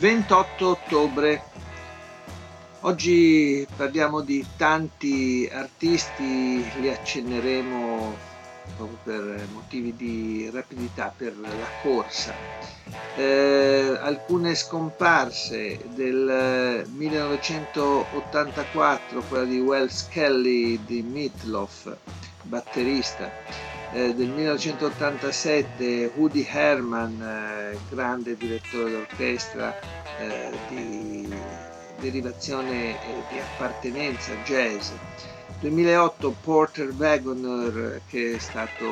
28 ottobre. Oggi parliamo di tanti artisti, li accenneremo proprio per motivi di rapidità, per la corsa. Eh, alcune scomparse del 1984, quella di Wells Kelly di Meatloaf, batterista, eh, del 1987 Woody Herman, eh, grande direttore d'orchestra eh, di derivazione di appartenenza jazz. 2008 Porter Wagoner che è stato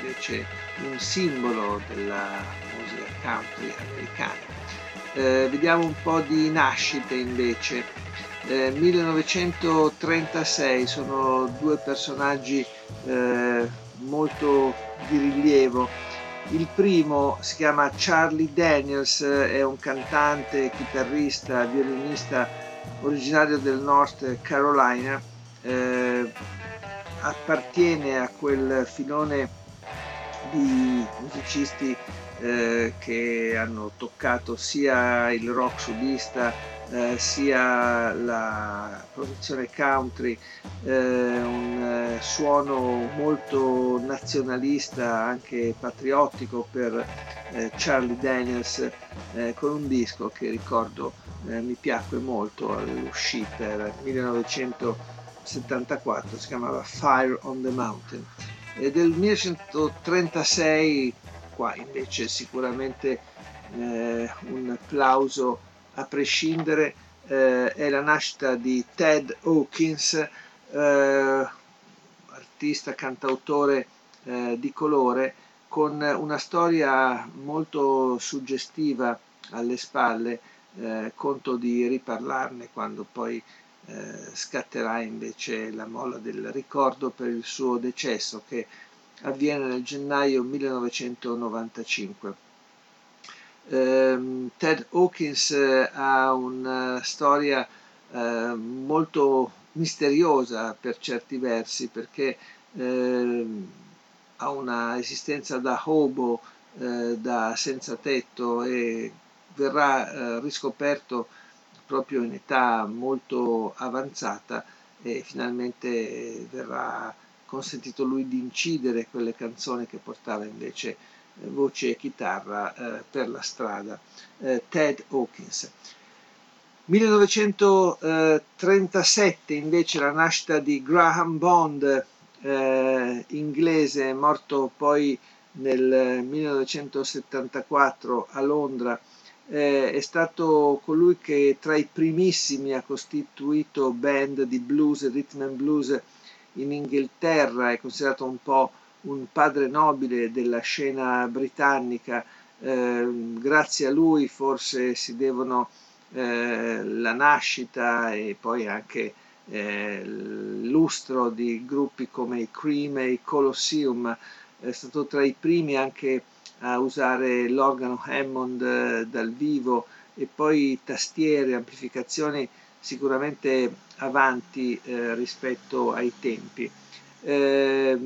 invece un simbolo della musica country americana. Eh, vediamo un po' di nascite invece. Eh, 1936 sono due personaggi eh, molto di rilievo. Il primo si chiama Charlie Daniels, è un cantante, chitarrista, violinista originario del North Carolina, eh, appartiene a quel filone di musicisti eh, che hanno toccato sia il rock sudista eh, sia la produzione country, eh, un eh, suono molto nazionalista, anche patriottico per eh, Charlie Daniels, eh, con un disco che ricordo mi piacque molto all'uscita, il 1974, si chiamava Fire on the Mountain. E del 1936, qua invece sicuramente un applauso a prescindere eh, è la nascita di Ted Hawkins, eh, artista, cantautore eh, di colore, con una storia molto suggestiva alle spalle, eh, conto di riparlarne quando poi eh, scatterà invece la molla del ricordo per il suo decesso che avviene nel gennaio 1995. Ehm, Ted Hawkins eh, ha una storia eh, molto misteriosa per certi versi perché eh, ha una esistenza da hobo, eh, da senza tetto e verrà eh, riscoperto proprio in età molto avanzata e finalmente verrà consentito lui di incidere quelle canzoni che portava invece voce e chitarra eh, per la strada, eh, Ted Hawkins. 1937 invece la nascita di Graham Bond, eh, inglese, morto poi nel 1974 a Londra, eh, è stato colui che tra i primissimi ha costituito band di blues rhythm and blues in Inghilterra, è considerato un po' un padre nobile della scena britannica, eh, grazie a lui forse si devono eh, la nascita e poi anche eh, lustro di gruppi come i Cream e i Colosseum, è stato tra i primi anche a usare l'organo Hammond eh, dal vivo e poi tastiere, amplificazioni sicuramente avanti eh, rispetto ai tempi. Eh,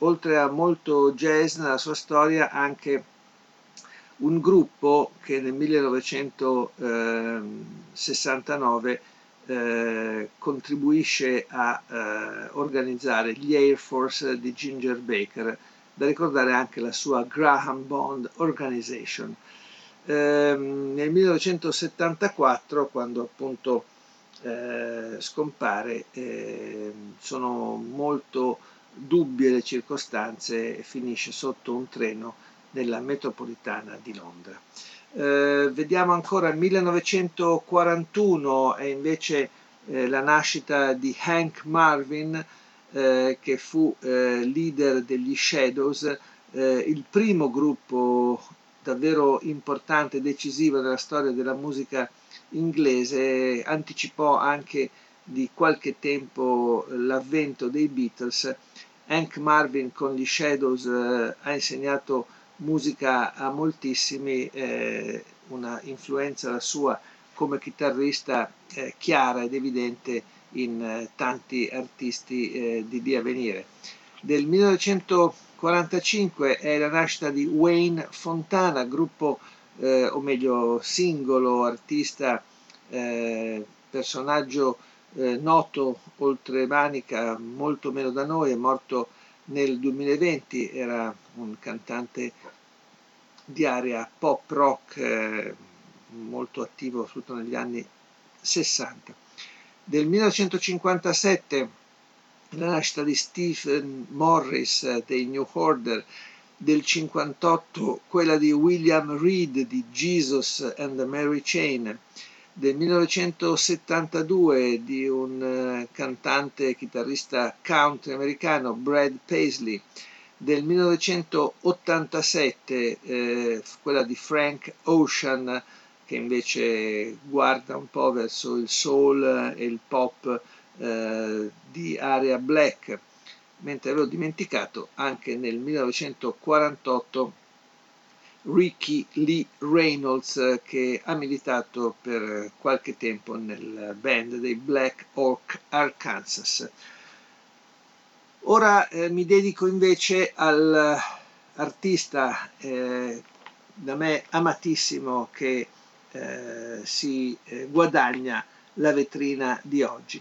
oltre a molto jazz nella sua storia anche un gruppo che nel 1969 eh, contribuisce a eh, organizzare gli Air Force di Ginger Baker, da ricordare anche la sua Graham Bond Organization. Eh, nel 1974, quando appunto eh, scompare, eh, sono molto dubbie le circostanze e finisce sotto un treno nella metropolitana di Londra. Eh, vediamo ancora 1941 è invece eh, la nascita di Hank Marvin eh, che fu eh, leader degli Shadows, eh, il primo gruppo davvero importante e decisiva nella storia della musica inglese, anticipò anche di qualche tempo l'avvento dei Beatles. Hank Marvin con gli Shadows eh, ha insegnato musica a moltissimi, eh, una influenza la sua come chitarrista eh, chiara ed evidente in eh, tanti artisti eh, di lì a venire. Del 1945 è la nascita di Wayne Fontana, gruppo eh, o meglio singolo, artista, eh, personaggio eh, noto oltre Manica, molto meno da noi, è morto nel 2020, era un cantante di area pop rock eh, molto attivo soprattutto negli anni 60. Del 1957 la nascita di Stephen Morris eh, dei New Order, del 58 quella di William Reed di Jesus and the Mary Chain, del 1972 di un uh, cantante e chitarrista country americano Brad Paisley, del 1987 eh, quella di Frank Ocean che invece guarda un po' verso il soul e il pop eh, di area black, mentre avevo dimenticato anche nel 1948 Ricky Lee Reynolds che ha militato per qualche tempo nel band dei Black Oak Arkansas. Ora eh, mi dedico invece all'artista eh, da me amatissimo che eh, si eh, guadagna la vetrina di oggi.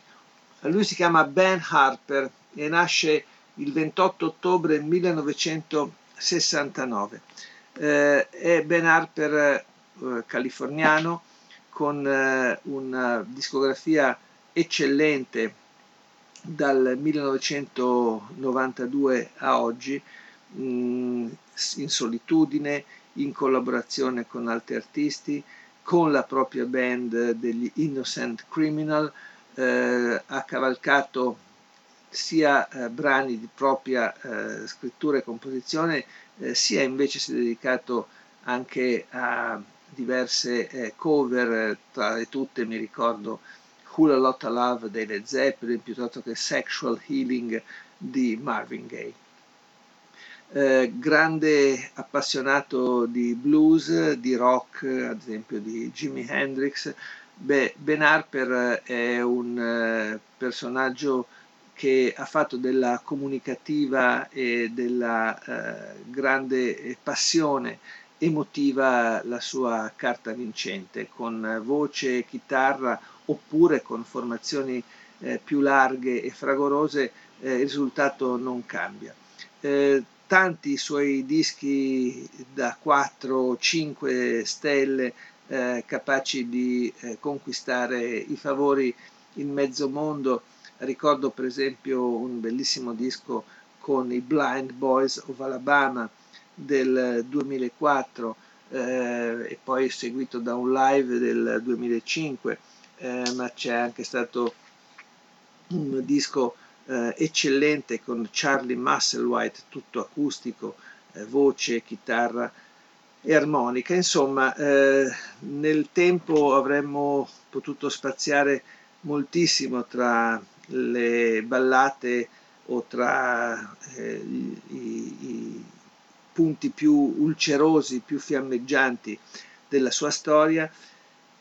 Lui si chiama Ben Harper e nasce il 28 ottobre 1969. Eh, è Ben Harper eh, californiano con eh, una discografia eccellente dal 1992 a oggi, mh, mm, in solitudine, in collaborazione con altri artisti, con la propria band degli Innocent Criminal, eh, ha cavalcato sia eh, brani di propria eh, scrittura e composizione, eh, sia invece si è dedicato anche a diverse eh, cover, tra le tutte mi ricordo Hula Lotta Love dei Led Zeppelin piuttosto che Sexual Healing di Marvin Gaye. Eh, grande appassionato di blues, di rock, ad esempio di Jimi Hendrix, Beh, Ben Harper è un eh, personaggio che ha fatto della comunicativa e della eh, grande passione emotiva la sua carta vincente, con voce e chitarra oppure con formazioni eh, più larghe e fragorose, eh, il risultato non cambia. Eh, tanti suoi dischi da 4-5 stelle eh, capaci di eh, conquistare i favori in mezzo mondo. Ricordo per esempio un bellissimo disco con i Blind Boys of Alabama del 2004 eh, e poi seguito da un live del 2005, eh, ma c'è anche stato un disco eh, eccellente con Charlie Musselwhite, tutto acustico, eh, voce, chitarra e armonica. Insomma, eh, nel tempo avremmo potuto spaziare moltissimo tra le ballate o tra eh, i, i, punti più ulcerosi, più fiammeggianti della sua storia.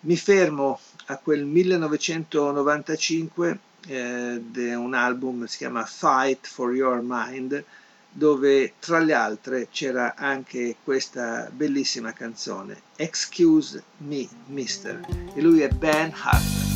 Mi fermo a quel 1995 eh, di un album che si chiama Fight for Your Mind, dove tra le altre c'era anche questa bellissima canzone Excuse Me Mister e lui è Ben Harper.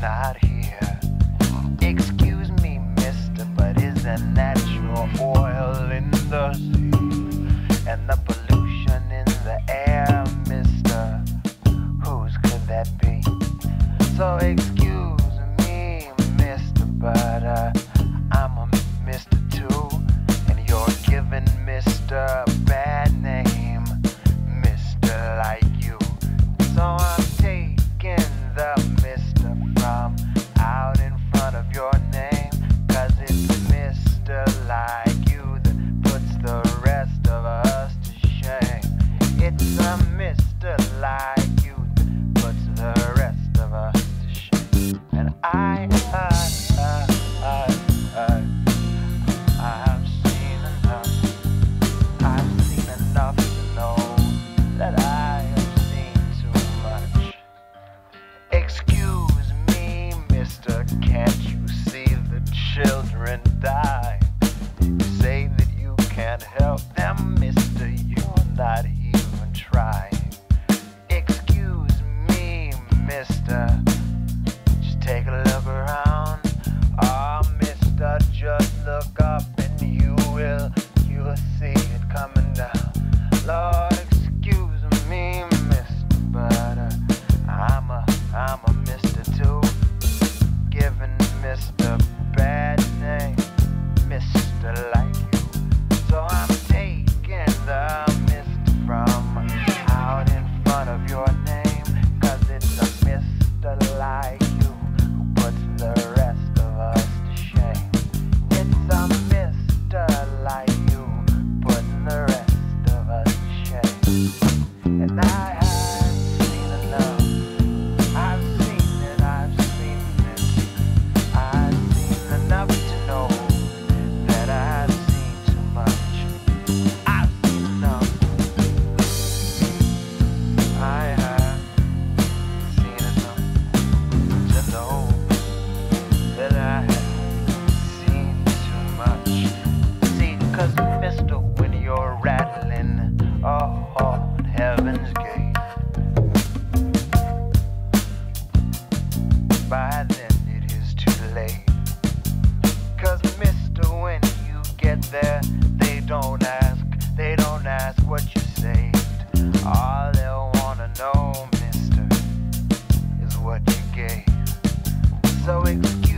not here. Excuse me, mister, but isn't that your oil in the sea? And the pollution in the air, mister. Whose could that be? So, so we could